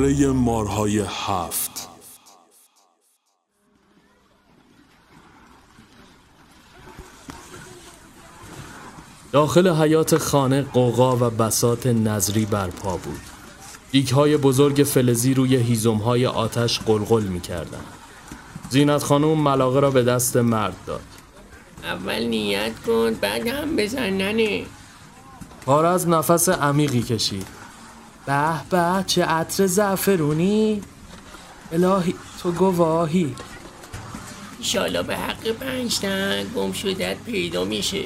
دره مارهای هفت. داخل حیات خانه قوقا و بسات نظری برپا بود. دیک های بزرگ فلزی روی هیزم های آتش قلقل می کردن. زینت خانوم ملاقه را به دست مرد داد. اول نیت کن بعد هم بزن ننه. پارز نفس عمیقی کشید. به به چه عطر زعفرونی؟ الهی تو گواهی. ایشالا به حق پنجتن گم شدت پیدا میشه.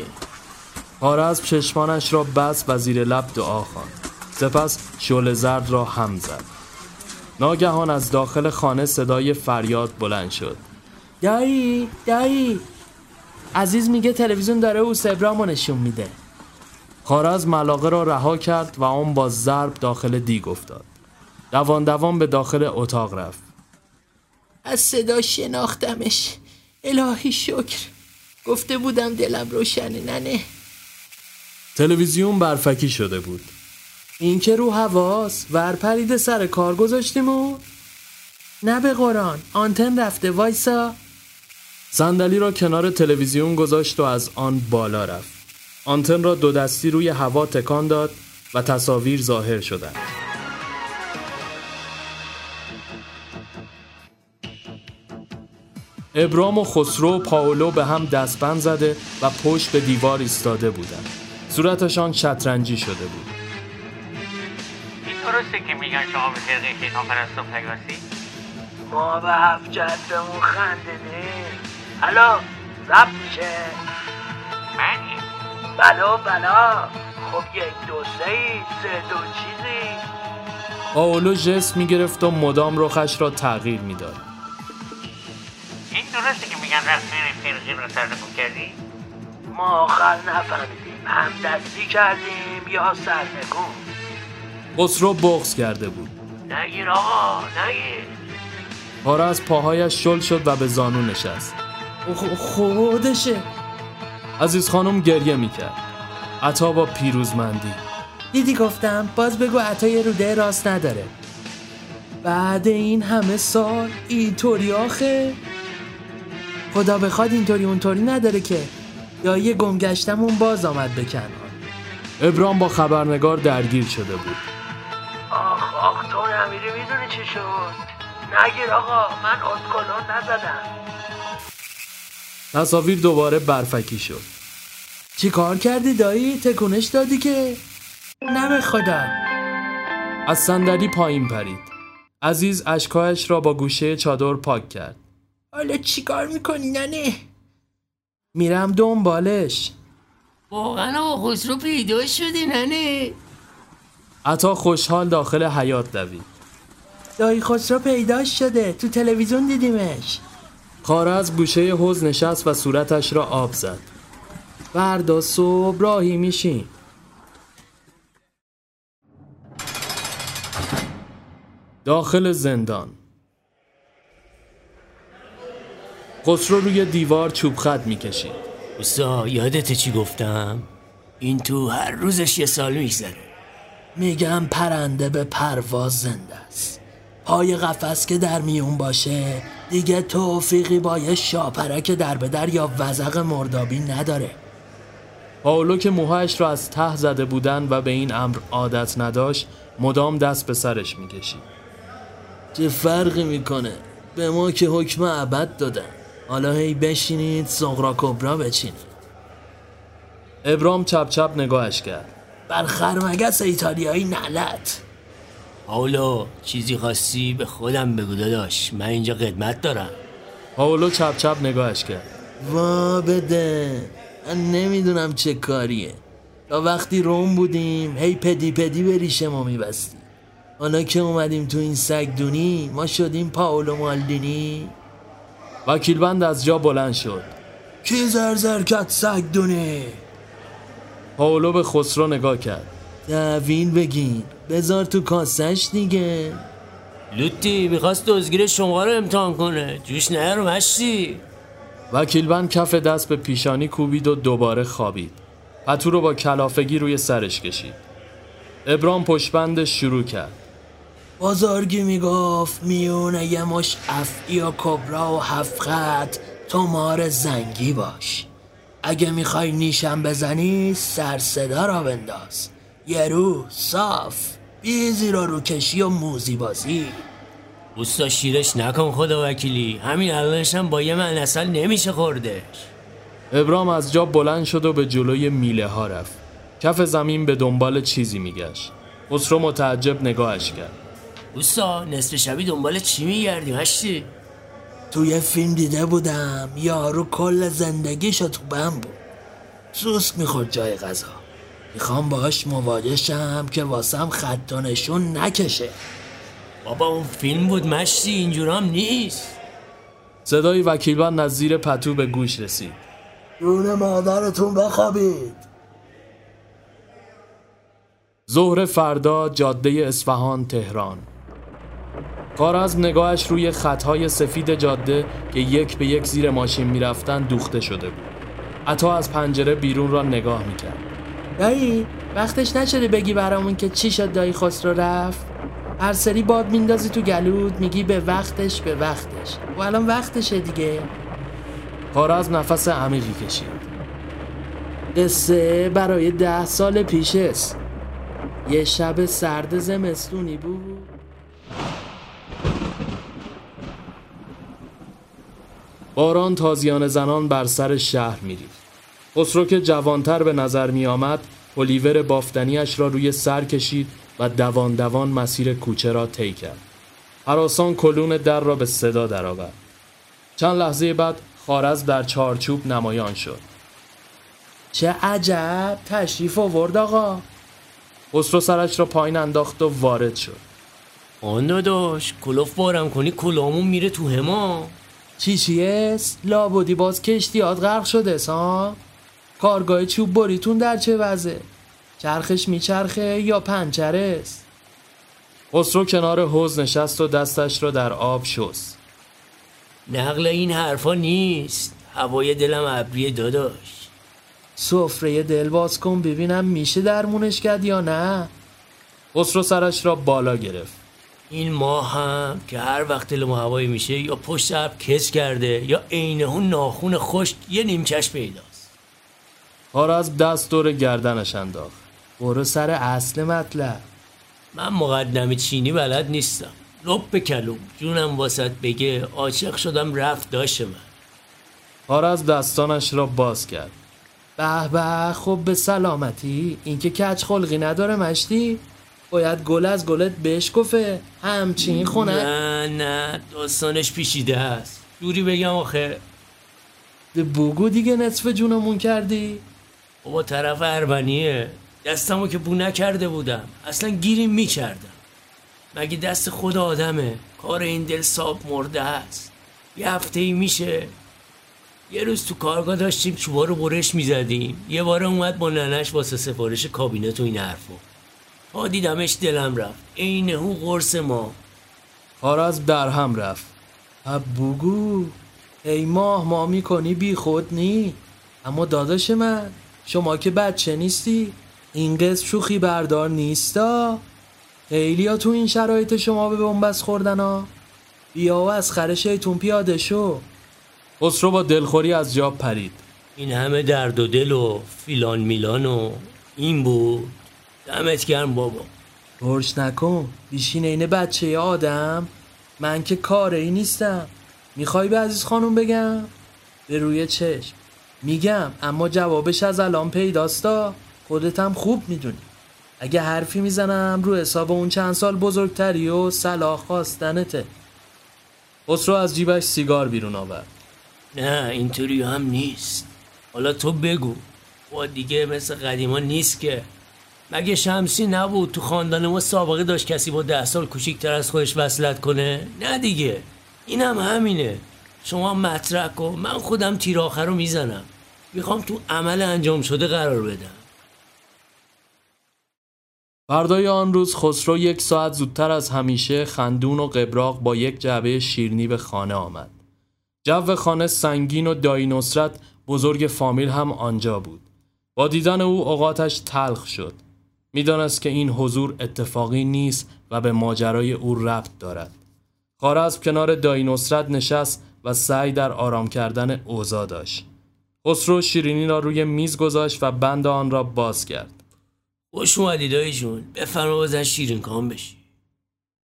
پارز چشمانش را بس و زیر لب دعا خواند. سپس شعله زرد را هم زد. ناگهان از داخل خانه صدای فریاد بلند شد. دایی دایی. عزیز میگه تلویزیون داره او سبرامو نشون میده. خارز ملاقه را رها کرد و آن با ضرب داخل دیگ افتاد. دوان دوان به داخل اتاق رفت. از صدا شناختمش. الهی شکر. گفته بودم دلم روشنه ننه تلویزیون برفکی شده بود. این که رو حواس ورپرید سر کار گذاشتیم و؟ نه به قرآن آنتن رفته وایسا. صندلی را کنار تلویزیون گذاشت و از آن بالا رفت. آنتن را دو دستی روی هوا تکان داد و تصاویر ظاهر شدند. ابرام و خسرو و پاولو به هم دستبند زده و پشت به دیوار ایستاده بودند. صورتشان شطرنجی شده بود. این درسته که میگن شما به فرقه شیطان پرست و پیاسی ما به هفت جدمون خنده حالا میشه. منی بلا بلا. خب یک دو سه ای، سه دو چیزی. پاولو جست می‌گرفت و مدام رخش را تغییر می‌داد. این درسته که میگن رفتن فرقه رو سرنگون کردی؟ ما آخر نفهمیدیم. هم دستی کردیم یا سرنگون خسرو بغز کرده بود. نگیر آقا نگیر. پاره از پاهایش شل شد و به زانو نشست. خودشه. عزیز خانم گریه می‌کرد. عطا با پیروزمندی. دیدی گفتم باز بگو عطای روده راست نداره. بعد این همه سال اینطوری آخه. خدا بخواد اینطوری اونطوری نداره که. یا یه گمگشتمون باز آمد به کنار. ابرام با خبرنگار درگیر شده بود. آخ آخ تو نمیری می‌دونی چی شد؟ نگیر آقا من اتکلون نزدم. تصاویر دوباره برفکی شد. چی کار کردی دایی؟ تکونش دادی که؟ نه به خدا. از صندلی پایین پرید. عزیز اشکایش را با گوشه چادر پاک کرد. حالا چی کار می‌کنی ننه؟ میرم دنبالش. واقعا آقا خسرو پیدا شده ننه. عطا خوشحال داخل حیات دوید. دایی خسرو پیداش شده. تو تلویزیون دیدیمش. خاره از گوشه حوز نشست و صورتش را آب زد. فردا صبح راهی میشیم. داخل زندان. خسرو روی دیوار چوب خط می‌کشید. اوستا یادت چی گفتم؟ این تو هر روزش یه سال میگذره. میگم پرنده به پرواز زنده است. پای قفس که در میون باشه. دیگه توفیقی با یه شاپرک در به در یا وزق مردابی نداره. پاولو که موهایش را از ته زده بودن و به این امر عادت نداشت مدام دست به سرش می‌کشید. چه فرقی می‌کنه؟ به ما که حکم ابد دادن. حالا هی بشینید سغرا کبرا بچینید. ابرام چپ چپ نگاهش کرد. بر خرمگس ایتالیایی نلت پاولو چیزی خواستی به خودم بگو داداش. من اینجا قدمت دارم. پاولو چپ چپ نگاهش کرد. وا بده من نمی‌دونم چه کاریه. تا وقتی روم بودیم هی پدی پدی به ریشه ما میبستیم حالا که اومدیم تو این سگدونی ما شدیم پاولو مالدینی. وکیل بند از جا بلند شد. کی زرزر کت سگدونه پاولو به خسرو نگاه کرد. دوین بگیر بذار تو کاسش دیگه. لوتی می‌خواست دزگیر شما رو امتحان کنه. جوش نه رو مشتی. وکیل بند کف دست به پیشانی کوبید و دوباره خوابید. پتو رو با کلافگی روی سرش کشید. ابرام پشبندش شروع کرد. بزرگی می‌گفت میونه یه مش افعی و کبرا و هفت خط تو مار زنگی باش. اگه می‌خوای نیشم بزنی سر صدا را بنداز. یه رو صاف. بیزی رو رو کشی و موزی بازی. اوستا شیرش نکن خدا وکیلی. همین الانش هم با یه من اصلا نمیشه خوردش ابرام از جا بلند شد و به جلوی میله ها رفت. کف زمین به دنبال چیزی میگشت. خسرو متعجب نگاهش کرد. اوستا نصف شبی دنبال چی میگردی هشتی؟ توی فیلم دیده بودم یارو کل زندگیشو تو بم بود. سوسک می‌خورد جای غذا. می‌خوام باش مواجهشم که واسم خط و نشون نکشه. بابا اون فیلم بود مشتی اینجورام نیست. صدای وکیلبان از زیر پتو به گوش رسید. جون مادرتون بخوابید. ظهر فردا جاده اصفهان تهران. کارزم نگاهش روی خطهای سفید جاده که یک به یک زیر ماشین می‌رفتن دوخته شده بود. عطا از پنجره بیرون را نگاه می‌کرد. دایی وقتش نشده بگی برامون که چی شد دایی خسرو رفت؟ هر سری باد میندازی تو گلود میگی به وقتش به وقتش. و الان وقتشه دیگه. کارزم نفس عمیقی کشید. قصه برای ده سال پیش یه شب سرد زمستونی بود. باران تازیان زنان بر سر شهر میریخت. خسرو که جوانتر به نظر می آمد پلیور بافتنیش را روی سر کشید و دوان دوان مسیر کوچه را طی کرد. هراسان کلون در را به صدا درآورد. چند لحظه بعد خارز در چارچوب نمایان شد. چه عجب! تشریف آورد آقا. خسرو سرش را پایین انداخت و وارد شد. آن داداش کلوف بارم کنی کلامون میره تو هما. چی چیه؟ لابودی باز کشتیات غرق شده ها کارگاه چوب بریتون در چه وضعه چرخش میچرخه یا پنچره است خسرو کنار حوز نشست و دستش را در آب شست. نقل این حرفا نیست. هوای دلم ابریه داداش. سفره دل باز کن ببینم میشه درمونش کرد یا نه؟ خسرو سرش را بالا گرفت. این ماه هم که هر وقت دل ما هوایی میشه یا پشت ابر کس کرده یا عینه اون ناخون خشک یه نیمچش پیداست. از دست دور گردنش انداخت. برو سر اصل مطلب. من مقدم چینی بلد نیستم. لب بکلوم جونم واسط بگه عاشق شدم رفت داشت من. از دستانش را باز کرد. به به خب به سلامتی. اینکه کچ خلقی نداره مشتی؟ باید گل از گلت بهش گفه همچین خونه. نه نه داستانش پیشیده است جوری بگم آخه. بگو دیگه نصف جونمون کردی؟ بابا طرف اربنیه. دستمو که بو نکرده بودم. اصلا گیریم می‌کردم. مگه دست خود آدمه؟ کار این دل ساب مرده است یه هفته ای میشه. یه روز تو کارگاه داشتیم چوبا رو برش می‌زدیم. یه بار اومد با ننش واسه سفارش کابینت و این حرفو. ها دیدمش دلم رفت. عین هو قرص ما. از در هم رفت. بگو ای ماه ما می‌کنی بی خود نی. اما داداش من. شما که بچه نیستی این قصد شوخی بردار نیستا. خیلی ها تو این شرایط شما به بنبست خوردن ها. بیا و از خرشتون پیاده شو. خسرو با دلخوری از جا پرید. این همه درد و دل و فیلان میلان و این بود. دمت گرم بابا. برش نکن. بیشین این بچه آدم. من که کاره ای نیستم. می‌خوای به عزیز خانم بگم؟ به روی چشم. میگم اما جوابش از الان پیداستا خودتم خوب می‌دونی. اگه حرفی می‌زنم رو حساب اون چند سال بزرگتری و صلاح خواستنته. خسرو از جیبش سیگار بیرون آورد. نه اینطوری هم نیست. حالا تو بگو. با دیگه مثل قدیما نیست که. مگه شمسی نبود تو خاندان ما سابقه داشت کسی با ده سال کوچیکتر از خودش وصلت کنه؟ نه دیگه. اینم هم همینه. شما مطرح کن. من خودم تیر آخر رو می‌زنم. می‌خوام تو عمل انجام شده قرار بدم فردای آن روز خسرو یک ساعت زودتر از همیشه خندون و قبراق با یک جعبه شیرنی به خانه آمد جو خانه سنگین و دایی نصرت بزرگ فامیل هم آنجا بود با دیدن او اوقاتش تلخ شد می‌دانست که این حضور اتفاقی نیست و به ماجرای او ربط دارد. خارزم کنار دایی نصرت نشست و سعی در آرام کردن اوضاع داشت. خسرو شیرینی را روی میز گذاشت و بند آن را باز کرد. خوش اومدی دایی جون بفرما بزن شیرین کام بشی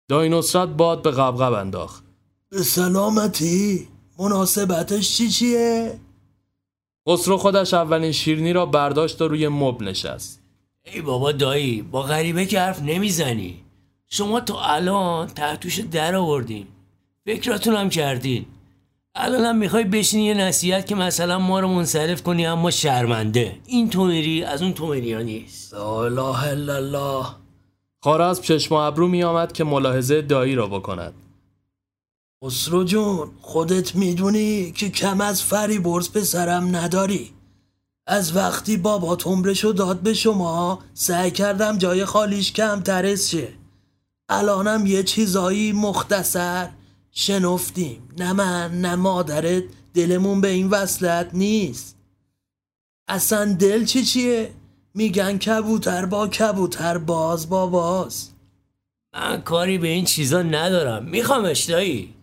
دایی نصرت باد به قبقب انداخت. به سلامتی مناسبتش چی چیه؟ خسرو خودش اولین شیرینی را برداشت و روی مبل نشست. ای بابا دایی با غریبه که حرف نمی‌زنی شما تا الان تحتوش در آوردین فکراتون هم کردین الان هم می‌خوای بشینی یه نصیحت که مثلا ما رو منصرف کنی اما شرمنده. این تومری از اون تومری ها نیست. لا اله الا الله. خارزم چشم و ابرو می آمد که ملاحظه دایی را بکند. خسرو جون خودت می‌دونی که کم از فری برز پسرم نداری. از وقتی بابا عمرشو داد به شما سعی کردم جای خالیش کم ترس شه الانم یه چیزایی مختصر شنفتیم. نه من نه مادرت دلمون به این وصلت نیست. اصلا دل چی چیه؟ میگن کبوتر با کبوتر باز با باز. من کاری به این چیزا ندارم. میخوامش دایی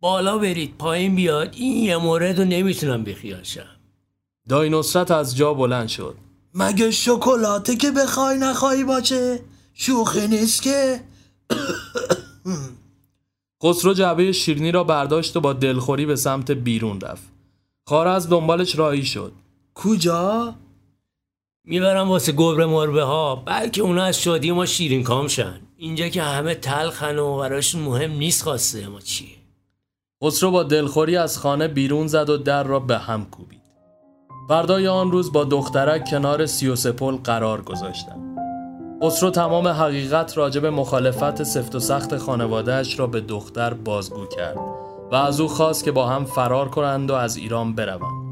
بالا برید پایین بیاد. این یه مورد رو نمی‌تونم بخیاشم دایی نصرت از جا بلند شد. مگه شکلاته که بخوای نخوای باشه؟ شوخی نیست که. خسرو جعبه شیرینی را برداشت و با دلخوری به سمت بیرون رفت. خارز دنبالش راهی شد. کجا؟ می‌برم واسه گبر مربه ها بلکه اونا از شادی ما شیرین کام شن اینجا که همه تلخن و براشون مهم نیست خواسته ما چیه خسرو با دلخوری از خانه بیرون زد و در را به هم کوبید. فردای آن روز با دخترک کنار سیوسه پل قرار گذاشتند. خسرو تمام حقیقت راجع به مخالفت سفت و سخت خانوادهش را به دختر بازگو کرد و از او خواست که با هم فرار کنند و از ایران بروند.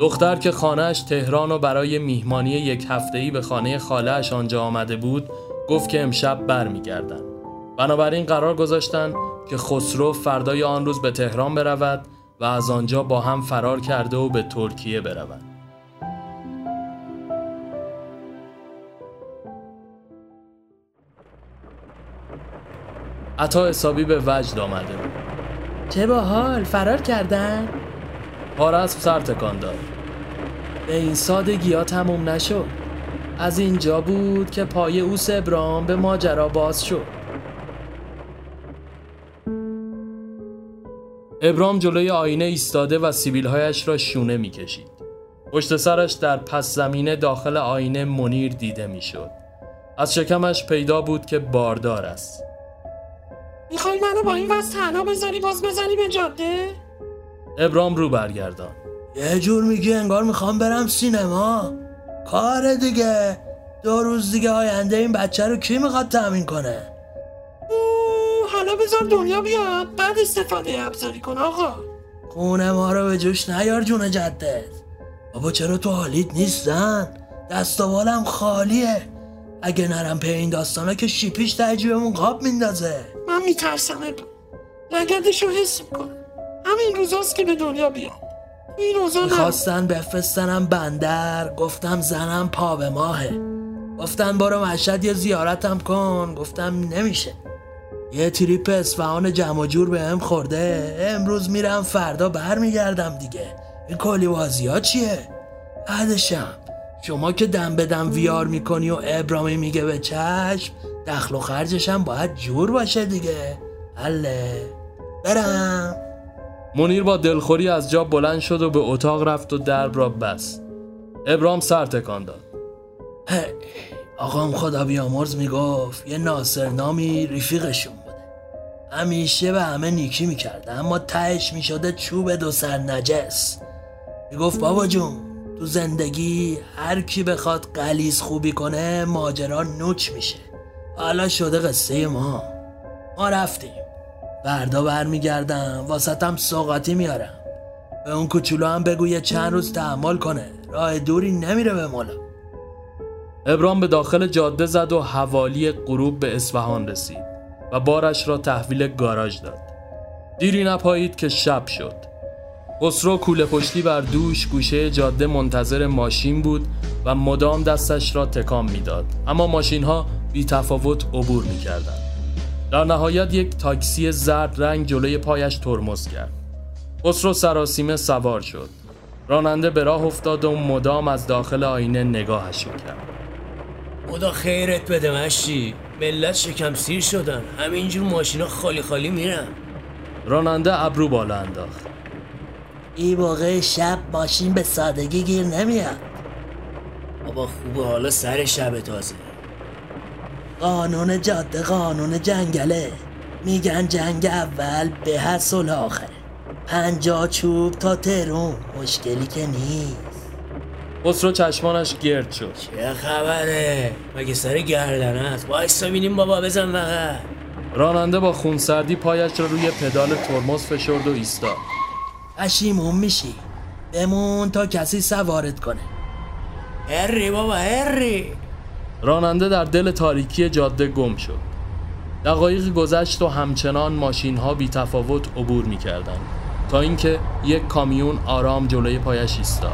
دختر که خانهش تهران و برای میهمانی یک هفتهی به خانه خالهش آنجا آمده بود گفت که امشب برمیگردند. بنابراین قرار گذاشتند که خسرو فردای آن روز به تهران برود و از آنجا با هم فرار کرده و به ترکیه برود. عطا حسابی به وجد آمده. چه باحال فرار کردن؟ پارسب سر تکان داد. به این سادگی ها تموم نشد از اینجا بود که پای او ابرام به ماجرا باز شد ابرام جلوی آینه ایستاده و سیبیلهایش را شونه می‌کشید. پشت سرش در پس زمینه داخل آینه منیر دیده می‌شد. از شکمش پیدا بود که باردار است. می‌خوای منو با این وضع تنها بذاری باز بزنی به جاده؟ ابرام رو برگردان. یه جور میگی انگار می‌خوام برم سینما. کار دیگه. دو روز دیگه آینده این بچه رو کی می‌خواد تأمین کنه؟ حالا بذار دنیا بیاد بعد استفاده ابزاری کن آقا. خونه ما رو به جوش نیار جون جدت. بابا چرا تو حالیت نیستن؟ دست و بالم خالیه. اگه نرم پی این داستانا که شیپیش تجیبمون قاب میندازه. من میترسم. ابا لگدش رو حس می‌کنم. همین روزاست که به دنیا بیاد تو این روزا می‌خواستن بفرستنم بندر گفتم زنم پا به ماهه. گفتن برو مشهد یه زیارتم کن. گفتم نمیشه. یه تریپ اصفهان جمع جور بهم خورده. امروز میرم فردا برمیگردم دیگه. این کلی بازی ها چیه؟ بعدشم. شما که دم به دم ویار می‌کنی و ابرامی میگه به چشم دخل و خرجشم باید جور باشه دیگه. حله. برم. منیر با دلخوری از جا بلند شد و به اتاق رفت و درب را بست. ابرام سر تکان داد. آقام خدا بیامرز می‌گفت یه ناصر نامی رفیقشون بوده. همیشه به همه نیکی می‌کرده اما تهش می‌شده چوب دو سر نجس. می‌گفت بابا جون تو زندگی هر کی بخواد قلیز خوبی کنه ماجرا نوچ میشه. حالا شده قصه ما. ما رفتیم. فردا برمیگردم واسطم سوقاتی میارم. به اون کوچولو هم بگو یه چند روز تحمل کنه. راه دوری نمیره به مولا ابرام به داخل جاده زد و حوالی غروب به اصفهان رسید و بارش را تحویل گاراژ داد. دیری نپایید که شب شد. خسرو کوله پشتی بر دوش گوشه جاده منتظر ماشین بود و مدام دستش را تکان می‌داد. اما ماشین ها بی تفاوت عبور می کردن. در نهایت یک تاکسی زرد رنگ جلوی پایش ترمز کرد. خسرو سراسیمه سوار شد. راننده به راه افتاد و مدام از داخل آینه نگاهش کرد. خدا خیرت بده مشتی ملت شکم سیر شدن. همینجور ماشینا خالی خالی میرن. راننده ابرو بالا انداخت. این موقع شب ماشین به سادگی گیر نمیاد. بابا خوبه حالا سر شب تازه. قانون جاده قانون جنگله. میگن جنگ اول به حسل آخره پنجا چوب تا ترون مشکلی که نیست. خسرو چشمانش گرد شد. چه خبره؟ مگه سر گردن است؟ وایسا بینیم بابا بزن فقط. راننده با خونسردی پایش را روی پدال ترمز فشرد و ایستاد. پشیمون میشی. بمون تا کسی سوارت کنه. هری بابا هری. راننده در دل تاریکی جاده گم شد. دقایقی گذشت و همچنان ماشین ها بی تفاوت عبور می کردن. تا اینکه یک کامیون آرام جلوی پایش ایستاد.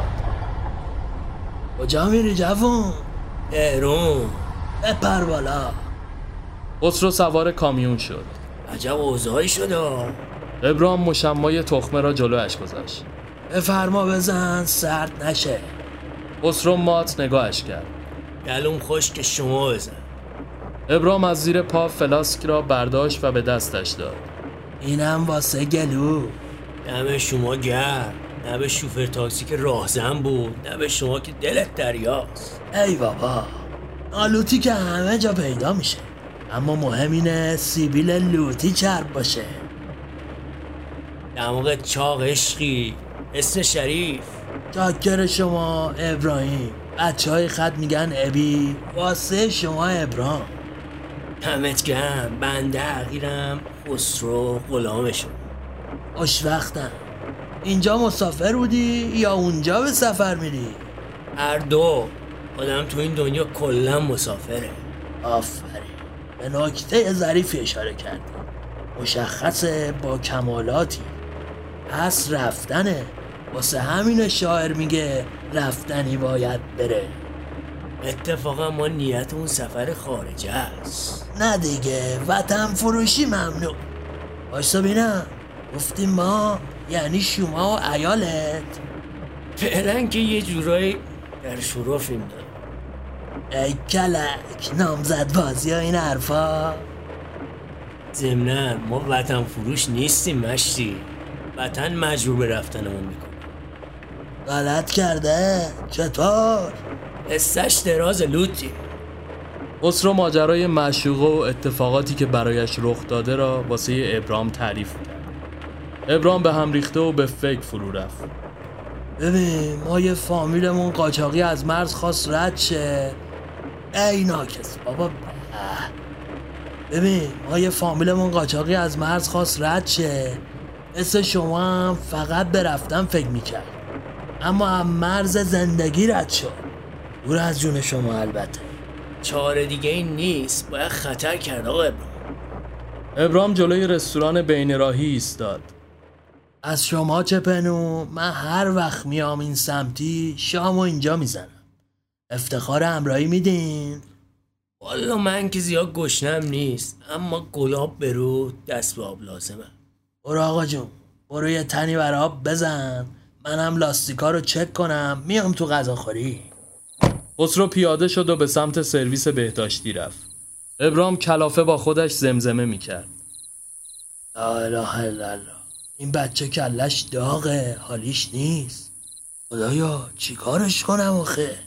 کجا میری جوون؟ تهرون بپر بالا. خسرو سوار کامیون شد. عجب اوضاعی شده. ابرام مشمای تخمه را جلویش گذاشت. بفرما بزن سرد نشه. خسرو مات نگاهش کرد. گلوم خوش که شما بزن. ابرام از زیر پا فلاسک را برداشت و به دستش داد. اینم واسه گلو. دم شما گرم نه به شوفر تاکسی که راهزن بود نه به شما که دلت دریاست. ای بابا آلوتی که همه جا پیدا میشه. اما مهم اینه سیبیل لوتی چرب باشه. دماغت چاق عشقی اسم شریف. چاکر شما ابراهیم. بچه های خط میگن ابی. واسه شما ابرام دمت گرم بنده حقیرم خسرو غلامشون. خوش وقتم اینجا مسافر بودی یا اونجا به سفر میری؟ هر دو. آدم تو این دنیا کلا مسافره. آفرین. به نکته ظریفی اشاره کردی. مشخصه با کمالاتی. پس رفتنه. واسه همین شاعر میگه رفتنی باید بره. اتفاقا ما نیت اون سفر خارجه است. نه دیگه وطن فروشی ممنوع. باشتا بینم. گفتیم ما یعنی شما و ایالت فعلا که یه جورایی در شرفیم دارم ای کلک نامزد بازی ها این حرفا. ضمنا ما وطن فروش نیستیم مشتی. وطن مجبور به رفتنمون می‌کنه. غلط کرده. چطور؟ قصهش دراز لوتی. خسرو ماجرای معشوقه و اتفاقاتی که برایش رخ داده را واسه ابرام تعریف کرد. ابرام به هم ریخته و به فکر فرو رفت. ببین ما یه فامیلمون قاچاقی از مرز خواست رد شه. ای ناکس بابا. ببین ما یه فامیلمون قاچاقی از مرز خواست رد شه. مثل شما هم فقط به رفتن فکر می‌کرد. اما هم مرز زندگی رد شد. دور از جون شما البته. چاره دیگه این نیست. باید خطر کرد آقا ابراهیم ابرام جلوی رستوران بین راهی ایستاد. از شما چه پنو؟ من هر وقت میام این سمتی شامو اینجا می‌زنم. افتخار همراهی میدین؟ والا من که زیاد گشنم نیست. اما گلاب برو دست به آب لازمه. برو آقا جون. برو یه تنی بر آب بزن. منم لاستیکا رو چک کنم. میام تو غذاخوری خسرو پیاده شد و به سمت سرویس بهداشتی رفت. ابرام کلافه با خودش زمزمه می‌کرد. لا اله الا الله. این بچه کلش داغه. حالیش نیست. خدایا چیکارش کنم آخه؟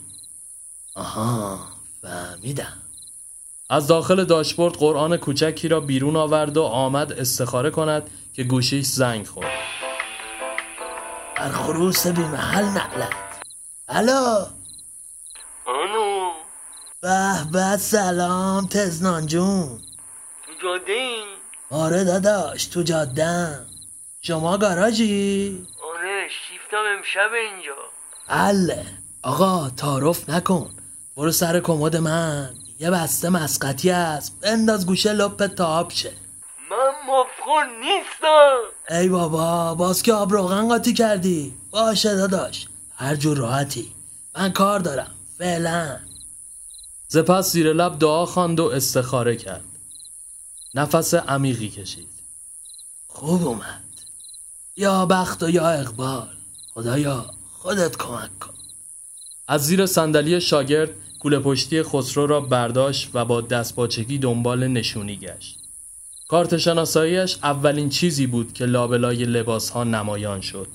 آها فهمیدم. از داخل داشبورد قرآن کوچکی را بیرون آورد و آمد استخاره کند که گوشیش زنگ خورد. بر خروس بی محل نقلت الو؟ آنو به به سلام تزنان جون. تو جاده این آره داداش تو جادم شما گاراژی؟ آره شیفتم امشب اینجا. حله آقا تعارف نکن. برو سر کمد من. یه بسته مسقطی هست بنداز گوشه لپت تا آب شه. من مفخون نیستم ای بابا باز که آب روغن قاطی کردی. باشه داداش هر جور راحتی. من کار دارم فعلا. سپس زیر لب دعا خواند و استخاره کرد. نفس عمیقی کشید. خوب اومد. یا بخت و یا اقبال. خدایا خودت کمک کن. از زیر صندلی شاگرد کوله پشتی خسرو را برداشت و با دستپاچگی دنبال نشونی گشت. کارت شناساییش اولین چیزی بود که لابلای لباس ها نمایان شد.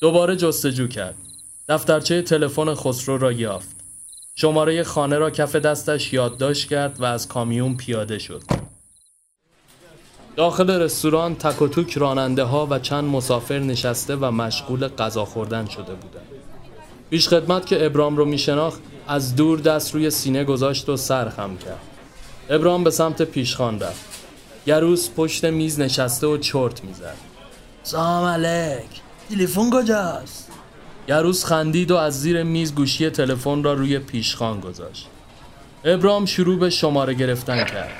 دوباره جستجو کرد. دفترچه تلفن خسرو را یافت. شماره خانه را کف دستش یادداشت کرد و از کامیون پیاده شد. داخل رستوران تک و توک راننده ها و چند مسافر نشسته و مشغول غذا خوردن شده بودند. پیش خدمت که ابرام رو میشناخت از دور دست روی سینه گذاشت و سر خم کرد. ابرام به سمت پیشخان رفت. گروس پشت میز نشسته و چرت می‌زد. سلام علیک تلفن کجاست گروس خندید و از زیر میز گوشی تلفن را روی پیشخان گذاشت. ابرام شروع به شماره گرفتن کرد.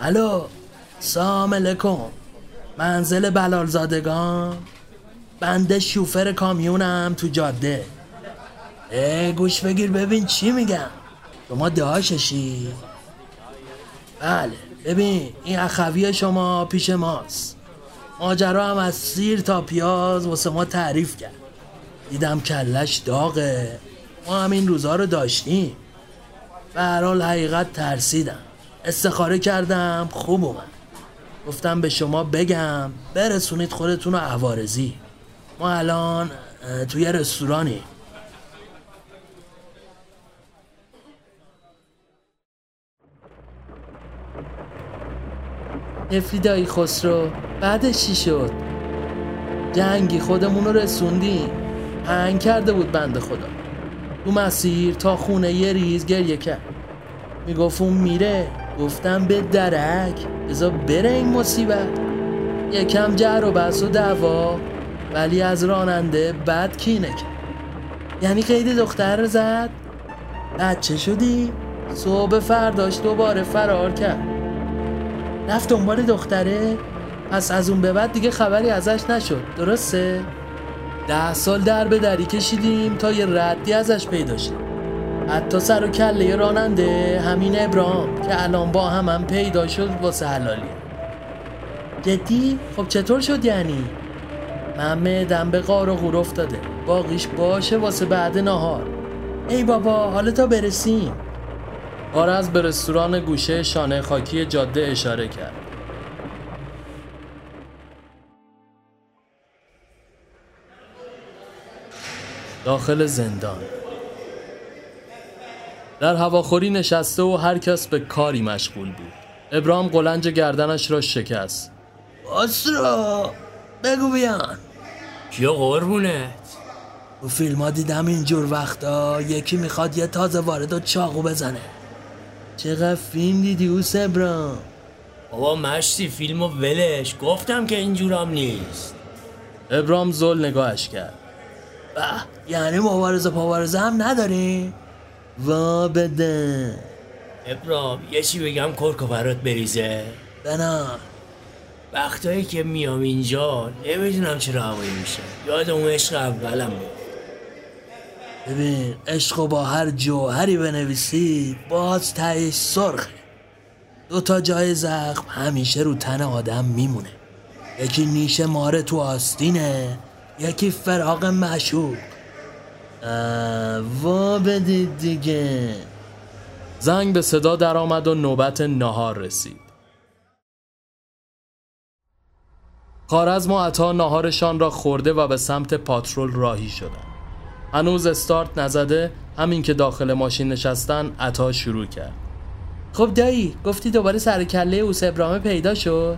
الو سلام علیکم منزل بلالزادگان بنده شوفر کامیونم تو جاده. اه گوش بگیر ببین چی میگم. شما داششی بله ببین این اخوی شما پیش ماست. ماجرا هم از سیر تا پیاز واسه ما تعریف کرد. دیدم کلش داغه. ما هم این روزا رو داشتیم. به حقیقت ترسیدم. استخاره کردم خوب اومد. گفتم به شما بگم برسونید خودتون رو عوارزی ما الان توی رستورانی افری دایی خسرو بعدش چی شد. جنگی خودمون رو رسوندیم. هنگ کرده بود بنده خدا. تو مسیر تا خونه یه ریز گریه کرد. می‌گفت اون میره. گفتم به درک. بذار بره این مصیبت. یکم جر و بحث و دعوا. ولی از راننده بد کینه کرد. یعنی قید دختر رو زد. بچه شدی؟ صبح فرداش دوباره فرار کرد. رفت دنبال دختره. پس از اون به بعد دیگه خبری ازش نشد. درسته؟ ده سال در به دری کشیدیم تا یه ردی ازش پیدا شد حتی سر و کله راننده همین ابرام که الان با هم, هم پیدا شد واسه حلالی جدی؟ خب چطور شد یعنی؟ من معدم به قار و غور افتاده باقیش باشه واسه بعد نهار ای بابا حالا تا برسیم آرز به رستوران گوشه شانه خاکی جاده اشاره کرد. داخل زندان در هواخوری نشسته و هر کس به کاری مشغول بود. ابرام قلنج گردنش را شکست. اسرا بگو بیان کیا قربونت. تو فیلم ها دیدم اینجور وقتا. یکی می‌خواد یه تازه وارد و چاقو بزنه. چقدر فیلم دیدی او ابرام بابا مشتی فیلم و ولش. گفتم که اینجورام نیست. ابرام زل نگاهش کرد. به یعنی مبارزه پاوارزه هم نداری؟ وا بده ابرام یه چی بگم کرکو برات بریزه. بنا وقتایی که میام اینجا نمی‌دونم چرا هوایی میشه. یاد اون عشق اولم میاد ببین عشق با هر جوهری بنویسی باز تهش سرخه دو تا جای زخم همیشه رو تن آدم میمونه. یکی نیش ماره تو آستینه یکی فراق مشوق اه، وا بدید دیگه. زنگ به صدا درآمد و نوبت نهار رسید. خارزم و عطا ناهارشان را خورده و به سمت پاترول راهی شدند. هنوز استارت نزده همین که داخل ماشین نشستن عطا شروع کرد. خب دایی گفتی دوباره سر کله اوس ابراهیم پیدا شد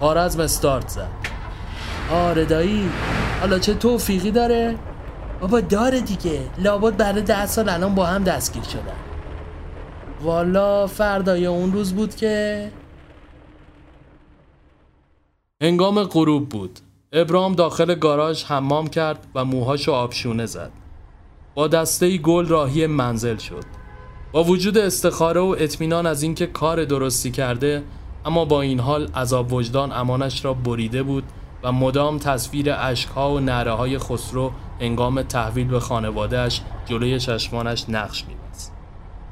خارزم استارت زد. آره دایی حالا چه توفیقی داره؟ بابا داره دیگه لابد بعد ده سال الان با هم دستگیر شدن والا فردای اون روز بود که هنگام غروب بود. ابرام داخل گاراژ حمام کرد و موهاشو آبشونه زد. با دسته گل راهی منزل شد. با وجود استخاره و اطمینان از اینکه کار درستی کرده اما با این حال عذاب وجدان امانش را بریده بود و مدام تصویر اشکها و نره های خسرو انگام تحویل به خانوادهش جلوی چشمانش نقش میبست.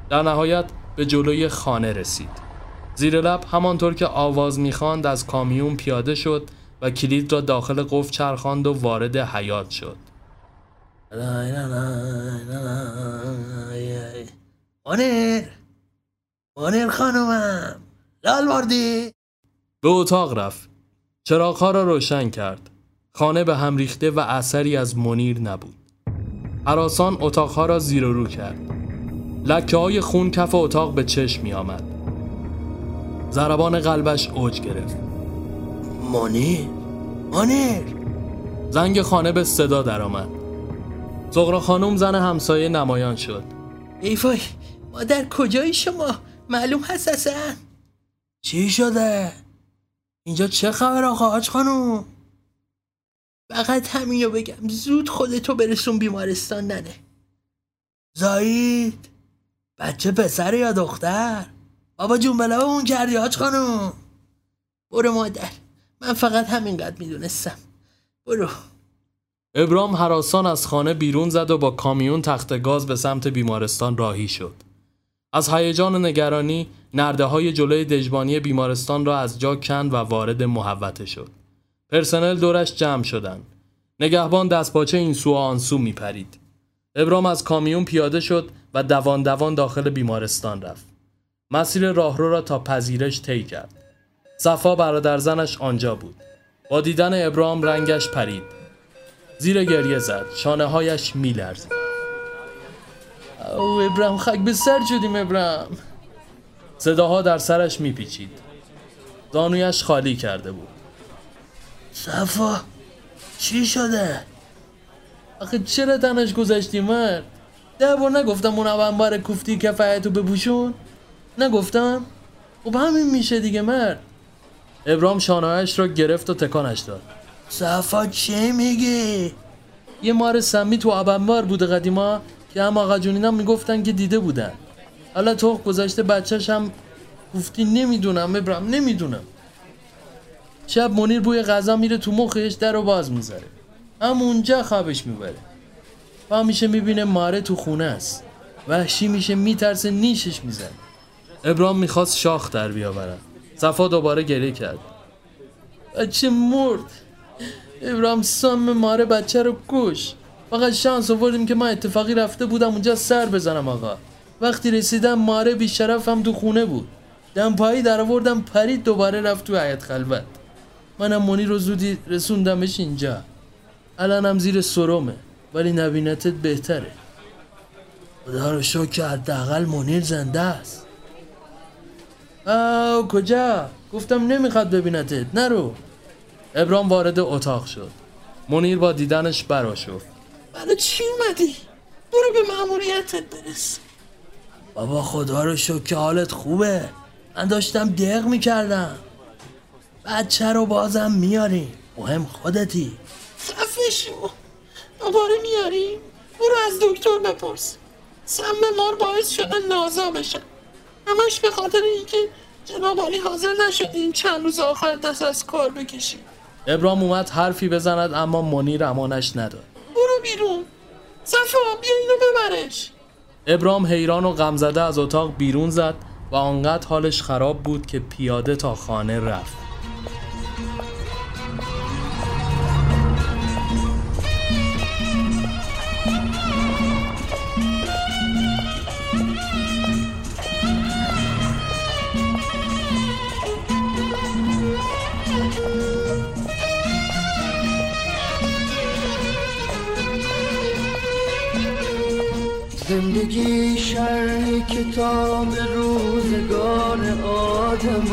در نهایت به جلوی خانه رسید. زیر لب همانطور که آواز می‌خواند از کامیون پیاده شد و کلید را داخل قفل چرخاند و وارد حیات شد. مانر مانر خانومم لال مردی به اتاق رفت. چراغها را روشن کرد. خانه به هم ریخته و اثری از منیر نبود. حراسان اتاقها را زیر و رو کرد. لکه های خون کف اتاق به چشم می آمد. ضربان قلبش اوج گرفت. مانر مانر زنگ خانه به صدا درآمد. زغرا خانم زن همسایه نمایان شد. ای وای مادر کجایی شما؟ معلوم هست اصلا چی شده؟ اینجا چه خبر آقا حاج خانوم فقط همینو بگم زود خودتو برسون بیمارستان ننه. زایید بچه پسر یا دختر؟ بابا جون بلبمون کردی حاج خانوم برو مادر من فقط همینقدر می‌دونستم برو ابرام حراسان از خانه بیرون زد و با کامیون تخت گاز به سمت بیمارستان راهی شد. از هیجان و نگرانی نرده های جلوی دژبانی بیمارستان را از جا کند و وارد محوته شد. پرسنل دورش جمع شدند. نگهبان دستپاچه این سو و آن سو می پرید. ابرام از کامیون پیاده شد و دوان دوان داخل بیمارستان رفت. مسیر راهرو را تا پذیرش طی کرد. صفا برادر زنش آنجا بود. با دیدن ابرام رنگش پرید. زیر گریه زد شانه هایش می لرزید. او ابرام خاک به سر شدیم ابرام صداها در سرش می پیچید. زانویش خالی کرده بود. صفا چی شده؟ آخه چرا تنش گذاشتی مرد؟ ده بار نگفتم اون اونبار کوفتی کفایتو بپوشون؟ نگفتم؟ خب همین میشه دیگه مرد. ابرام شانهایش را گرفت و تکانش داد. صفا چی میگی؟ یه مار سمی تو ابنبار بوده قدیما که هم آقا جونینم می‌گفتن که دیده بودن. حالا تو گذاشته بچهش هم گفتی نمی‌دونم ابرام نمی‌دونم. شب منیر بوی غذا میره تو مخش در رو باز می‌ذاره. همونجا خوابش می‌بره. و میشه می‌بینه ماره تو خونه است. وحشی میشه میترسه نیشش می‌زنه. ابرام می‌خواست شاخ در بیاورد. صفا دوباره گریه کرد. بچه مرد ابرام سام ماره بچه رو کش. فقط شانس آوردیم که من اتفاقی رفته بودم اونجا سر بزنم آقا. وقتی رسیدم ماره بیشرف هم تو خونه بود. دمپایی در آوردم پرید دوباره رفت تو حیات خلوت. منم مونی رو زودی رسوندمش اینجا. الانم زیر سرومه ولی نبینتت بهتره. خدا رو شکر حداقل منیر زنده است. آه کجا؟ گفتم نمی‌خواد ببینتت. نرو. ابرام وارد اتاق شد. منیر با دیدنش براشفت. برای چی اومدی؟ برو به مأموریتت برس. بابا خدا رو شکر که حالت خوبه. من داشتم دق می‌کردم. بچه رو بازم میاری. مهم خودتی. صفشو دوباره میاریم برو از دکتر بپرس. سم مار باعث شده نازا بشن. همش به خاطر اینکه جناب عالی حاضر نشدین چند روز آخر دست از کار بکشیم ابرام اومد حرفی بزند اما منیر امانش نداد. برو بیرون. صفا بیا اینو ببرش. ابرام حیران و غمزده از اتاق بیرون زد و آنقدر حالش خراب بود که پیاده تا خانه رفت. کتاب روزگار آدم.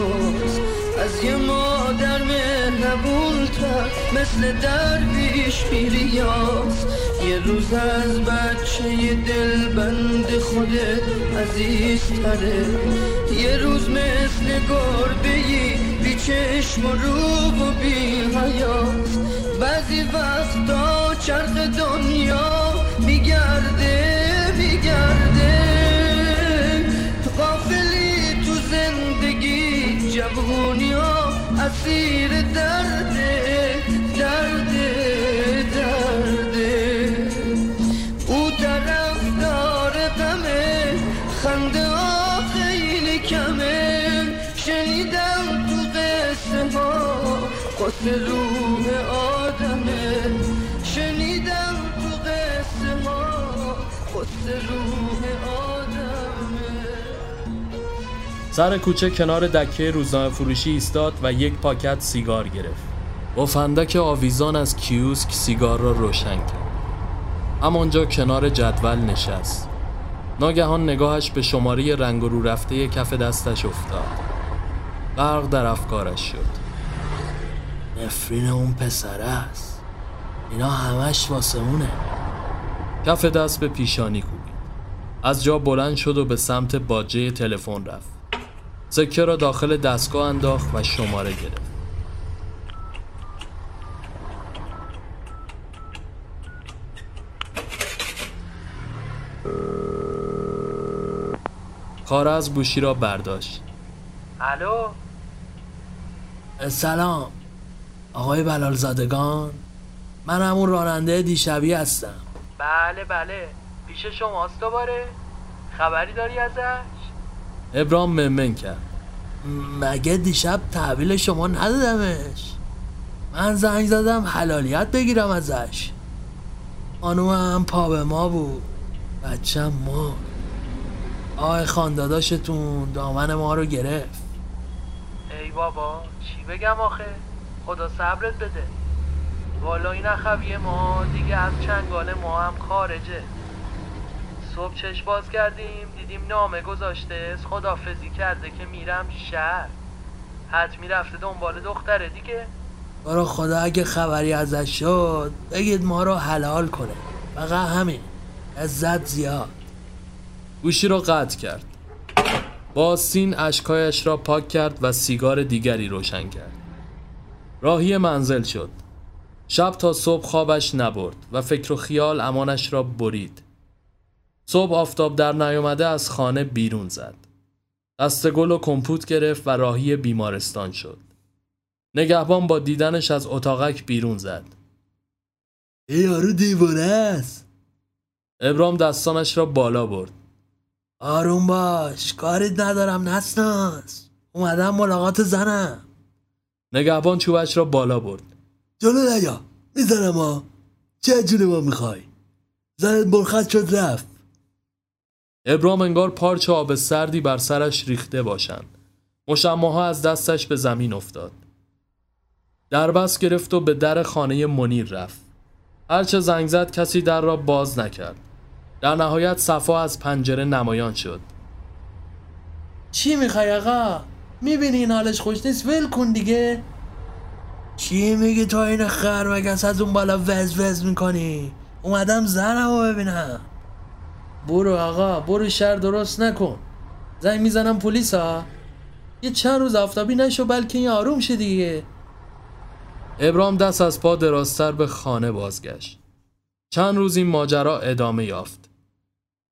از یه مادر مهربون تر مثل درویش میریاز یه روز از بچه دلبند خودت عزیز تره یه روز مثل گربه چشم و رو و بی حیات بعضی وقتا چرخ دنیا میگرده میگرده. اسیر درده درده درده. او طرف داره غمه خنده ها خیلی کمه. شنیدم تو قصه ها قصه روح سر کوچه کنار دکه روزنامه فروشی ایستاد و یک پاکت سیگار گرفت. با فندک آویزان از کیوسک سیگار را روشن کرد. همانجا کنار جدول نشست. ناگهان نگاهش به شماره رنگ رو رفته کف دستش افتاد. غرق در افکارش شد. نفرین اون پسر است اینا همش واسه اونه کف دست به پیشانی کوبید. از جا بلند شد و به سمت باجه تلفن رفت. سکه را داخل دستگاه انداخت و شماره گرفت. کار از گوشی را برداشت. الو سلام آقای بلال زادگان من همون راننده دیشبی هستم بله بله پیش شماست دوباره خبری داری ازش ابرام ممن کرد. مگه دیشب تحویل شما ندادمش؟ من زنگ زدم حلالیت بگیرم ازش. خانوم هم پا به ما بود. بچم ما آقای خانداداشتون دامن ما رو گرفت. ای بابا چی بگم آخه؟ خدا صبرت بده. والا این اخوی ما دیگه از چنگال ما هم خارجه. صبح چش باز کردیم دیدیم نامه گذاشته خدافزی کرده که میرم شهر حتمی رفته دنبال دختره دیگه برا خدا اگه خبری ازش شد بگید ما رو حلال کنه فقط همین عزت زیاد گوشی را قطع کرد. با سین اشکایش را پاک کرد و سیگار دیگری روشن کرد. راهی منزل شد. شب تا صبح خوابش نبرد و فکر و خیال امانش را برید. صبح آفتاب در نیامده از خانه بیرون زد. دست گل و کمپوت گرفت و راهی بیمارستان شد. نگهبان با دیدنش از اتاقک بیرون زد. ای یارو دیوانه است ابرام دستانش را بالا برد. آروم باش کاریت ندارم نسناس اومدم ملاقات زنم نگهبان چوبش را بالا برد. جلو نیا می‌زنم ها چه جوری ما می‌خوای زنت مرخص شد رفت ابرام انگار پارچه آب سردی بر سرش ریخته باشند. مشماها از دستش به زمین افتاد. دربست گرفت و به در خانه منیر رفت. هرچه زنگ زد کسی در را باز نکرد. در نهایت صفا از پنجره نمایان شد. چی می‌خوای آقا می‌بینی این حالش خوش نیست ول کن دیگه چی میگی تو این خرمگس از اون بالا وز وز می‌کنی اومدم زنم رو ببینم برو آقا برو شهر درست نکن زنگ می‌زنم پلیس ها یه چند روز آفتابی نشو بلکه این آروم شه دیگه ابرام دست از پا درازتر به خانه بازگشت. چند روز این ماجرا ادامه یافت.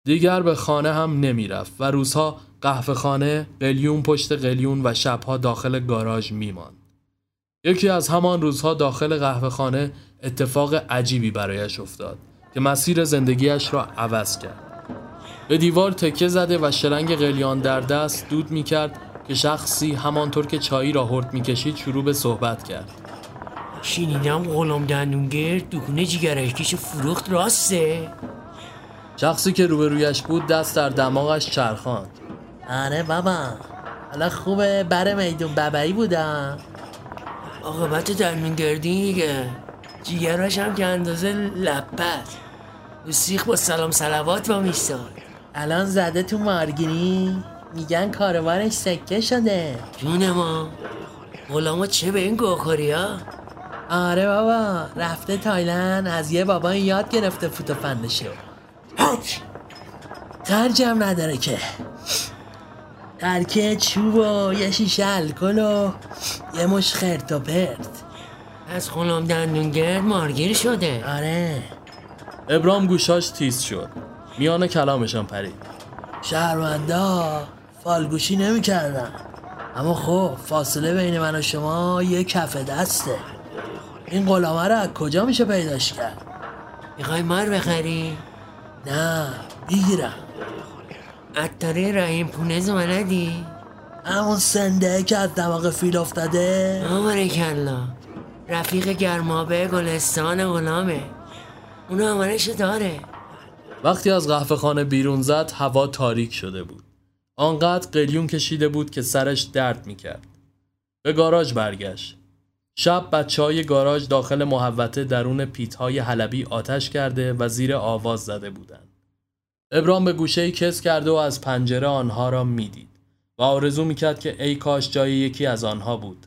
دیگر به خانه هم نمی رفت و روزها قهوه خانه قلیون پشت قلیون و شبها داخل گاراژ می ماند. یکی از همان روزها داخل قهوه خانه اتفاق عجیبی برایش افتاد که مسیر زندگیش را عوض کرد. به دیوار تکه زده و شلنگ قلیان در دست دود می کرد که شخصی همانطور که چایی را هرد می کشید شروع به صحبت کرد. شنیدم غلام دندونگرد دکونه جیگرشکیشو فروخت راسته. شخصی که روبرویش بود دست در دماغش چرخاند. آره بابا. حالا خوبه بر میدون ببعی بودم. عاقبت دندونگردی دیگه. جیگراش هم که اندازه لپت رو سیخ با سلام سلوات با میستاد الان زده تو مارگیری میگن کاروانش سکه شده. جون ما. غلاما چه به این گوخوری ها؟ آره بابا رفته تایلند از یه بابا یاد گرفته فوت و فندشو. خرجم نداره که. قرکه چوب و یه شیشه الکل و یه مش خرت و پرت. از خونم دندونگرد مارگیر شده. آره. ابرام گوشاش تیز شد. میان کلامشان پرید. شهروندا فالگوشی نمی‌کردن. اما خب فاصله بین من و شما یه کف دسته. این غلامه رو از کجا میشه پیداش کرد؟ می‌خوای مار بخری؟ نه بگیرم عطاری رحیم پونز ولدی؟ همون سنده که از دماغ فیل افتاده. آماره کلا. رفیق گرمابه گلستان غلامه. اونو آمارش داره. وقتی از قهوه خانه بیرون زد هوا تاریک شده بود آنقدر قلیون کشیده بود که سرش درد می‌کرد به گاراژ برگشت شب بچه های گاراژ داخل محوطه درون پیت های حلبی آتش کرده و زیر آواز زده بودند. ابرام به گوشه کس کرده و از پنجره آنها را می‌دید و آرزو می‌کرد که ای کاش جای یکی از آنها بود.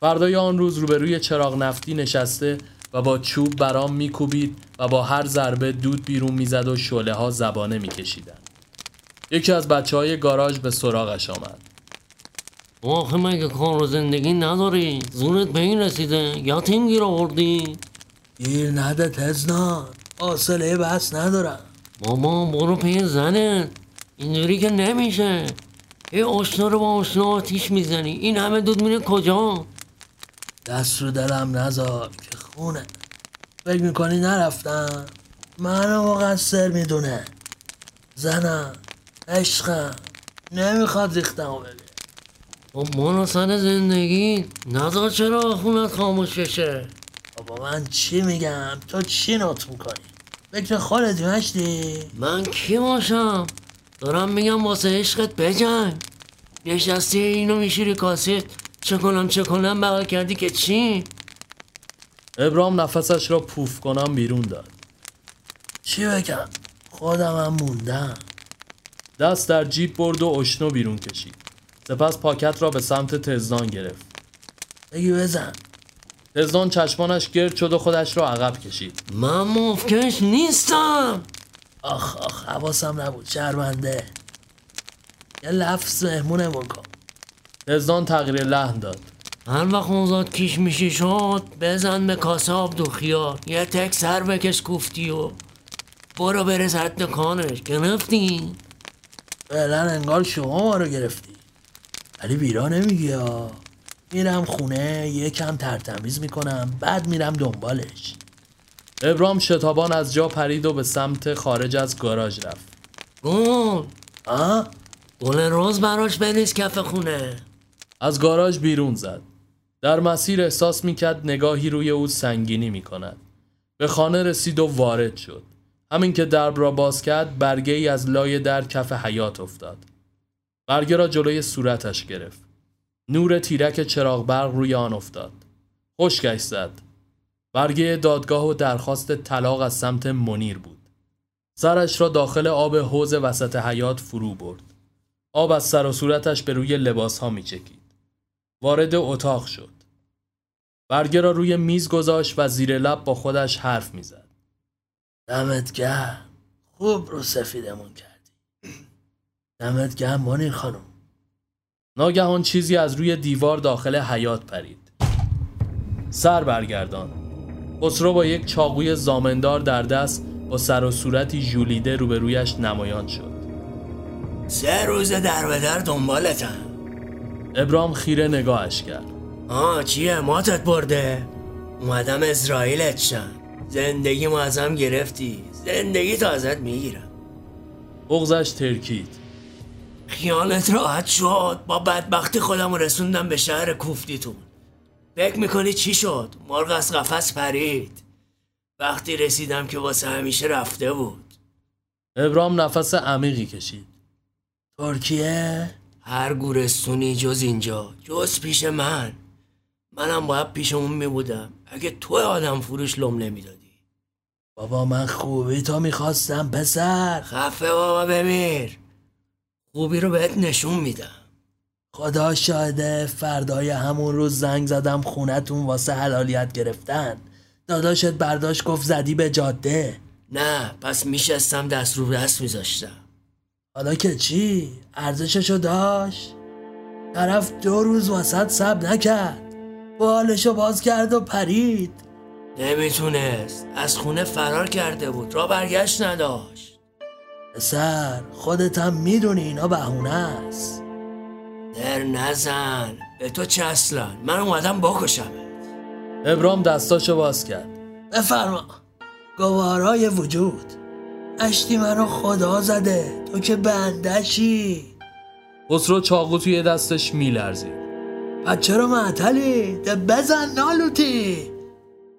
فردای آن روز روبروی چراغ نفتی نشسته و با چوب برام میکوبید و با هر ضربه دود بیرون می‌زد و شعله ها زبانه میکشیدند. یکی از بچه های گاراژ به سراغش آمد. آخه مگه کار و زندگی نداری؟ زورت به این رسیده؟ یا تیم گیر آوردی؟ گیر نده تزنان حاصله بس ندارم بابا برو پی زنت اینجوری که نمیشه یه آشنا رو با آشنا آتیش می‌زنی این همه دود میره کجا؟ دست رو دلم نذار که خونه. فکر می‌کنی نرفتم؟ منو مقصر می‌دونه. زنم عشقم. نمی‌خواد ریختمو ببین خب سر زندگی نذار چرا خونت خاموش بشه. بابا من چی میگم؟ تو چی نوت می‌کنی؟ فکر خودت مشتی؟ من کی باشم؟ دارم میگم واسه عشقت بجنگ. نشستی اینو میشیری کاسه. چه کنم چه کنم؟ بغل کردی که چی؟ ابرام نفسش را پوف کنم بیرون داد. چی بگم خودم هم موندم دست در جیب برد و اشنو بیرون کشید. سپس پاکت را به سمت تزدان گرفت. بگی بزن تزدان چشمانش گرد شد و خودش را عقب کشید. من مفکش نیستم آخ آخ حواسم نبود شرمنده یه لفظ مهمونمون کن تزدان تغییر لحن داد. هر وقت اوزاد کیش میشی شد بزن به کاسه آب دو خیار یه تک سر بکش کوفتی و برو برس حد کانش گرفتی؟ فعلا انگار شما ما رو گرفتی ولی بیرا نمیگی ها میرم خونه یکم ترتمیز می‌کنم بعد میرم دنبالش ابرام شتابان از جا پرید و به سمت خارج از گاراژ رفت. گل آه؟ گل روز براش بریز کف خونه از گاراژ بیرون زد. در مسیر احساس می‌کرد نگاهی روی او سنگینی می‌کند. به خانه رسید و وارد شد. همین که درب را باز کرد برگه ای از لای در کف حیات افتاد. برگه را جلوی صورتش گرفت. نور تیرک چراغ برق روی آن افتاد. خشکش زد. برگه دادگاه و درخواست طلاق از سمت منیر بود. سرش را داخل آب حوز وسط حیات فرو برد. آب از سر و صورتش به روی لباس ها می چکید. وارد اتاق شد. برگه را روی میز گذاشت و زیر لب با خودش حرف می زد. دمت گرم خوب رو سفیدمون کردی دمت گرم منیر خانم ناگهان چیزی از روی دیوار داخل حیات پرید. سر برگردان. خسرو با یک چاقوی زامندار در دست با سر و صورتی ژولیده روبرویش نمایان شد. سه روز در به در دنبالتم ابرام خیره نگاهش کرد. آه چیه؟ ماتت برده. اومدم اسرائیلت شم. زندگی ما ازم گرفتی. زندگی تا ازت می‌گیرم. بغزش ترکید. خیالت راحت شد. با بدبختی خودم رسوندم به شهر کوفتیتون. فکر می‌کنی چی شد؟ مرغ از قفس پرید. وقتی رسیدم که واسه همیشه رفته بود. ابرام نفس عمیقی کشید. ترکیه؟ هر گورستونی جز اینجا. جز پیش من. منم باید پیش اون میبودم. اگه تو آدم فروش لم نمی‌دادی. بابا من خوبی. تو می‌خواستم پسر. خفه بابا بمیر. خوبی رو بهت نشون میدم. خدا شاهده فردای همون روز زنگ زدم خونتون واسه حلالیت گرفتن. داداشت برداشت گفت زدی به جاده. نه پس میشستم دست رو دست میذاشتم. حالا که چی؟ ارزششو داشت؟ طرف دو روز واسط سب نکرد. بالشو باز کرد و پرید. نمی‌تونست. از خونه فرار کرده بود. را برگشت نداشت. پسر خودت هم می‌دونی اینا بهونه است. در نزن. به تو چه اصلا من اومدم بکشمت. ابرام دستاشو باز کرد. بفرما. گوارای وجود. اشتی منو خدا زده. تو که بندشی. خسرو چاقو توی دستش میلرزید. چرا معطلی. ده بزن نالوتی.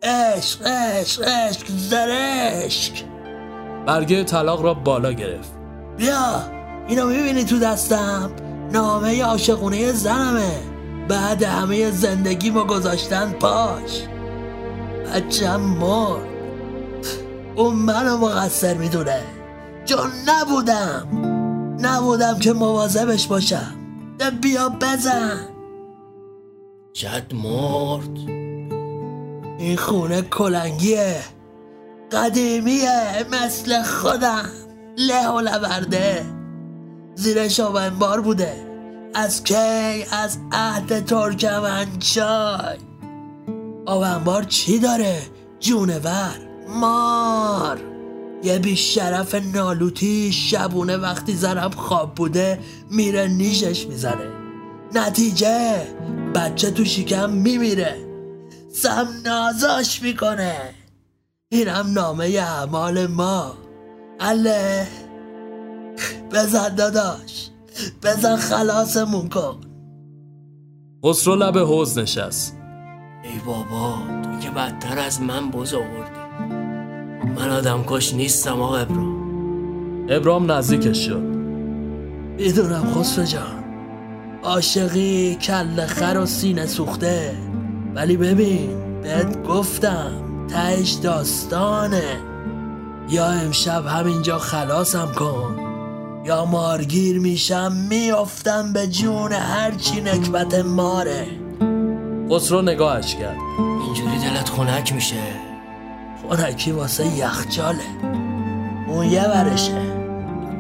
عشق عشق عشق زرشک. برگه طلاق را بالا گرفت. بیا اینو می‌بینی تو دستم؟ نامه عاشقونه زنمه. بعد همه زندگیمو گذاشتن پاش. بچم مرد. اون منو مقصر می‌دونه. چون نبودم. نبودم که مواظبش باشم. ده بیا بزن. جد مرد. این خونه کلنگیه. قدیمیه مثل خودم. له و لورده. زیرش آونبار بوده. از کی؟ از عهد ترکمنچای. آونبار چی داره؟ جونور مار. یه بیشرف نالوتی شبونه وقتی زنم خواب بوده میره نیشش می‌زنه. نتیجه بچه تو شکم میمیره. سم نازاش می‌کنه. اینم نامه اعمال ما. اله. بزن داداش. بزن خلاصمون کن. خسرو لب حوز نشست. ای بابا تو که بدتر از من بز آوردی. من آدم کش نیستم آقا ابرام. ابرام نزدیکش شد. می‌دونم خسرو جان. عاشقی کل خر و سینه سوخته. ولی ببین بهت گفتم تهش داستانه. یا امشب همینجا خلاصم کن. یا مارگیر میشم میافتم به جون هرچی نکبت ماره. خسرو نگاهش کرد. اینجوری دلت خنک میشه. خونکی واسه یخچاله. اون یه ورشه.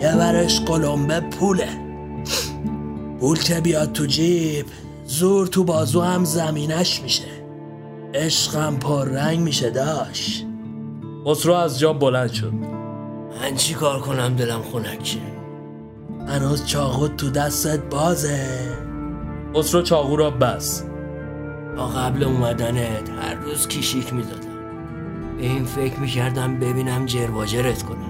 یه ورش قلمبه پوله. پول که بیاد تو جیب زور تو بازو هم زمینش میشه. عشقم پر رنگ میشه داش. خسرو از جا بلند شد. من چی کار کنم دلم خنک شه؟ هنوز چاقو تو دستت بازه. خسرو چاقو را بس. تا قبل اومدنت هر روز کیشیک می‌دادم. به این فکر می‌کردم ببینم جرواجرت کنم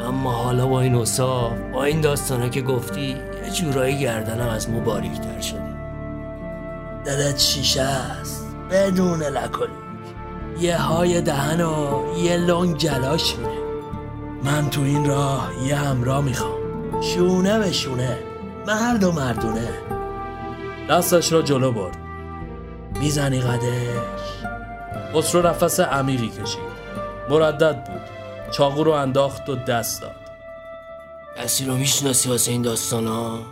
اما حالا با این اصاف با این داستانا که گفتی یه جورایی گردنم از مو باریکتر شده. دلت شیشه است بدون لکلیک. یه های دهن و یه لنگ جلاش میره من تو این راه یه همراه می‌خوام. شونه به شونه مرد و مردونه. دستش را جلو برد. می‌زنی قدش. خسرو نفس عمیقی کشید. مردد بود. چاقو رو انداخت و دست داد. کسی رو می‌شناسی واسه این داستانا؟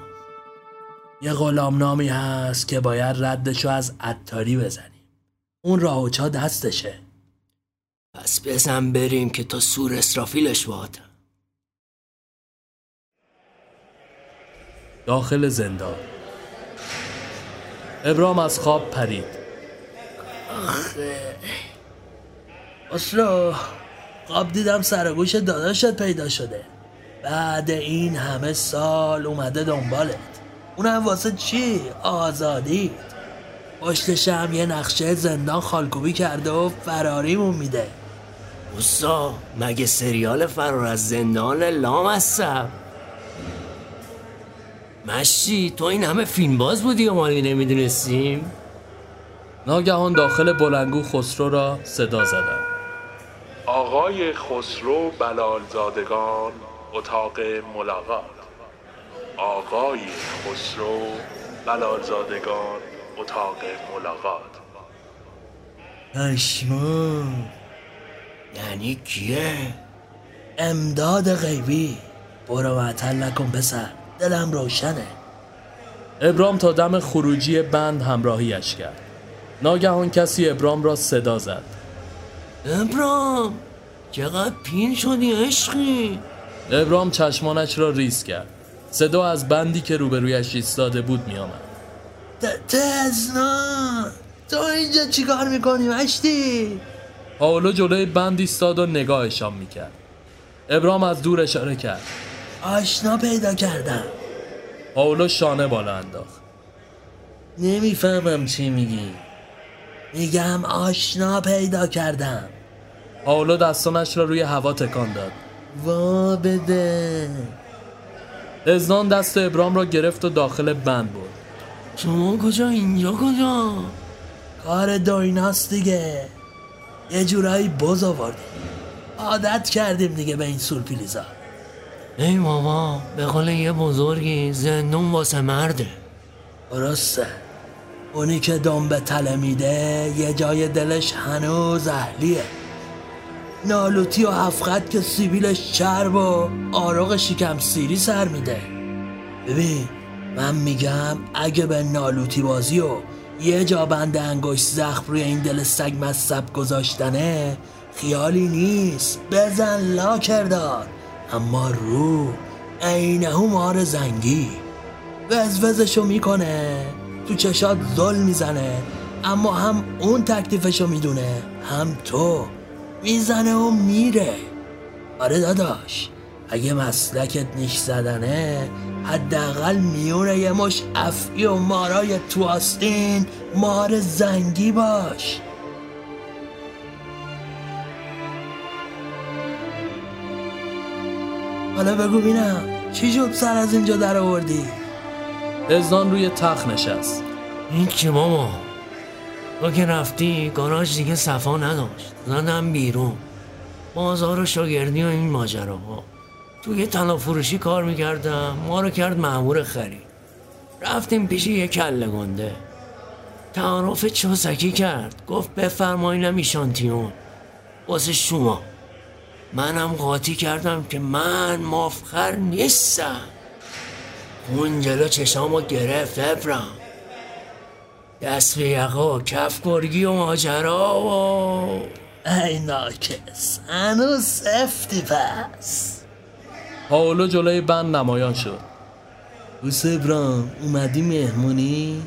یه غلام نامی هست که باید ردشو از عطاری بزنیم. اون راه و چا دستشه. پس بزن بریم که تا سور اسرافیلش باد داخل زندان. ابرام از خواب پرید. اصلا قاب دیدم سرگوش داداشت پیدا شده. بعد این همه سال اومده دنبالت. اونم واسه چی؟ آزادی. پشتش هم یه نقشه زندان خالکوبی کرده و فراریمون میده. اوستا مگه سریال فرار از زندان لام هستم؟ مشتی تو این همه فیلم باز بودی و ما نمی‌دونستیم؟ ناگهان داخل بلنگو خسرو را صدا زدند آقای خسرو بلالزادگان اتاق ملاقات. آقای خسرو بلالزادگان اتاق ملاقات. پشمو یعنی کیه؟ امداد غیبی. برو معطل نکن پسر. دلم روشنه. ابرام تا دم خروجی بند همراهیش کرد. ناگهان کسی ابرام را صدا زد. ابرام چقدر پین شدی عشقی. ابرام چشمانش را ریز کرد. صدا از بندی که روبرویش ایستاده بود می آمد تزنان تو اینجا چیکار می‌کنی مشتی؟ پاولو جلوی بند ایستاد و نگاهشان می‌کرد. ابرام از دور اشاره کرد. آشنا پیدا کردم. پاولو شانه بالا انداخت. نمی‌فهمم چی میگی. میگم آشنا پیدا کردم. پاولو دستانش را روی هوا تکان داد. وا بده. ازنان دست ابرام را گرفت و داخل بند برد. شما کجا؟ اینجا کجا؟ کار دایناست دیگه. یه جورایی بز آوردیم عادت کردیم دیگه به این سورپیلیزا ای ماما به قول یه بزرگی زندون واسه مرده. درسته. اونی که دم به تله میده یه جای دلش هنوز اهلیه. نالوتی و هفخط که سیبیلش چرب و آرق شکم سیری سر میده. ببین من میگم اگه به نالوتی بازی و یه جا بند انگشت زخم روی این دل سگ مصب گذاشتنه خیالی نیست. بزن لا کردار اما رو عینه مار زنگی. وزوزشو می‌کنه. تو چشات زل می‌زنه اما هم اون تکلیفشو می‌دونه هم تو. می‌زنه و میره. آره داداش اگه مسلکت نیش زدنه حداقل میونه یه مش افعی و مارای تو آستین مار زنگی باش. حالا بگو بینم چی شد سر از اینجا در آوردی؟ ازنان روی تخت نشست. این چی ماما؟ تو که رفتی گاراژ دیگه صفا نداشت. زدم بیرون. بازار و شاگردی و این ماجراها. تو یه طلا کار می‌کردم. ما رو کرد مأمور خرید. رفتیم پیش یه کله گنده. تعارف چوسکی کرد. گفت بفرمایینم ایشانتیون واسه شما. منم قاطی کردم که من مفخر نیستم. اون جلو چشامو گرفت ابرم دست به یقا کف گرگی و ماجرا و ای ناکس هنوز سفتی پس. پاولو جلوی بند نمایان شد. بوس ابرام اومدی مهمونی؟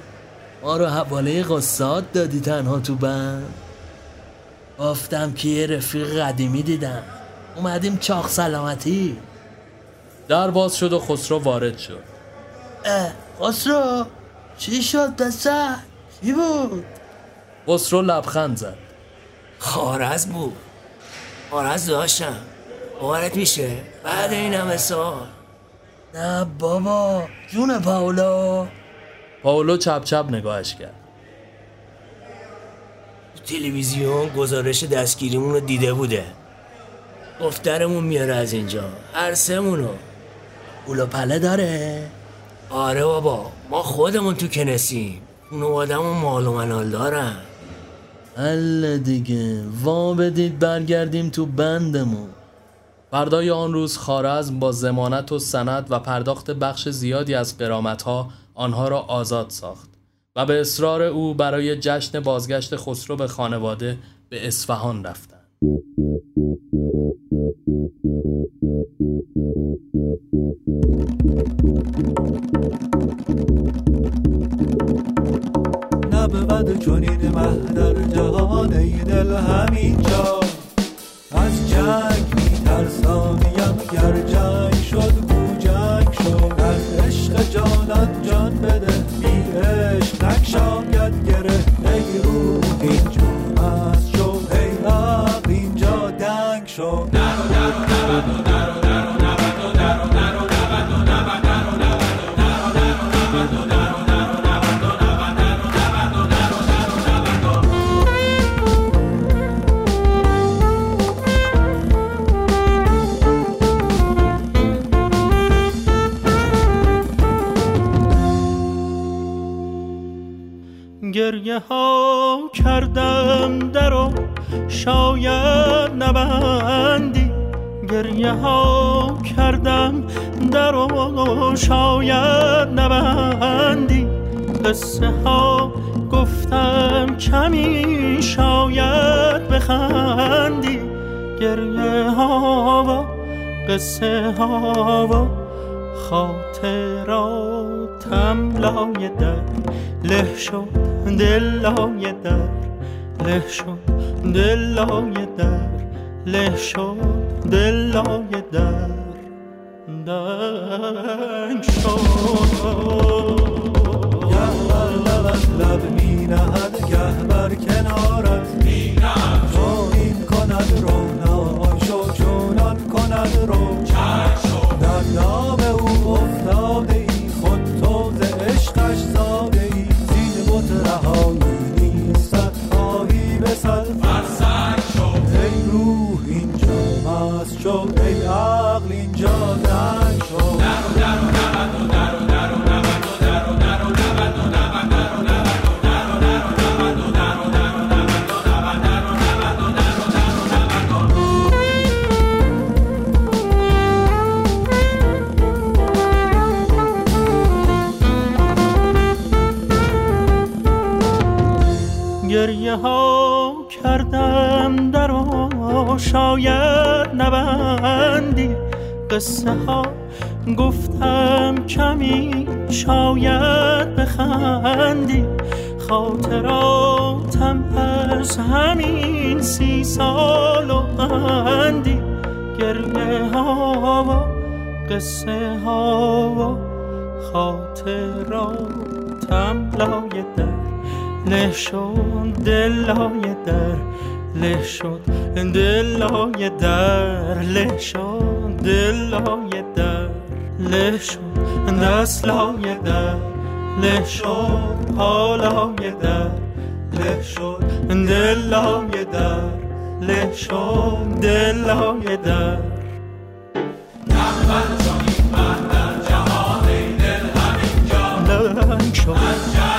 ما رو حواله قصاد دادی تنها تو بند. گفتم که یه رفیق قدیمی دیدم. اومدیم چاق سلامتی. در باز شد و خسرو وارد شد. خسرو چی شد دسته؟ چی بود؟ خسرو لبخند زد. خارز بود خارز داشتم. باورت میشه. بعد این همه سال. نه بابا جون پاولو. پاولو چپ چپ نگاهش کرد. تو تلویزیون گزارش دستگیریمون رو دیده بوده. گفترمون میاره از اینجا. هر سمونو پول و پله داره. آره بابا ما خودمون تو کنسیم. خانوادمون مال و منال دارن. الله دیگه. وا بدید برگردیم تو بندمون. فردای آن روز خارزم با زمانت و سند و پرداخت بخش زیادی از قرامتها آنها را آزاد ساخت و به اصرار او برای جشن بازگشت خسرو به خانواده به اصفهان رفتند. نبود چنین مه در جهان ای دل همینجا. از جنگ میترسانیم گر جنگ شد گو شد. از عشق جانت جان بده. قصه ها و خاطراتم لای در. له شد دل لای در. له شد دل لای در. له شد دل لای در. عقل اینجا دنگ شو گریه ها کردم در و شاید نبندی قصه ها. گفتم کمی شاید بخندی. خاطراتم از همین سی سال و اندی گریه ها و قصه ها و خاطراتم در. شد دل در. له شد. دل لای در له شد. دل لای در له شد. دست لای در له شد. پالای در له شد. دل لای در له شد. دل لای در لنگ شد.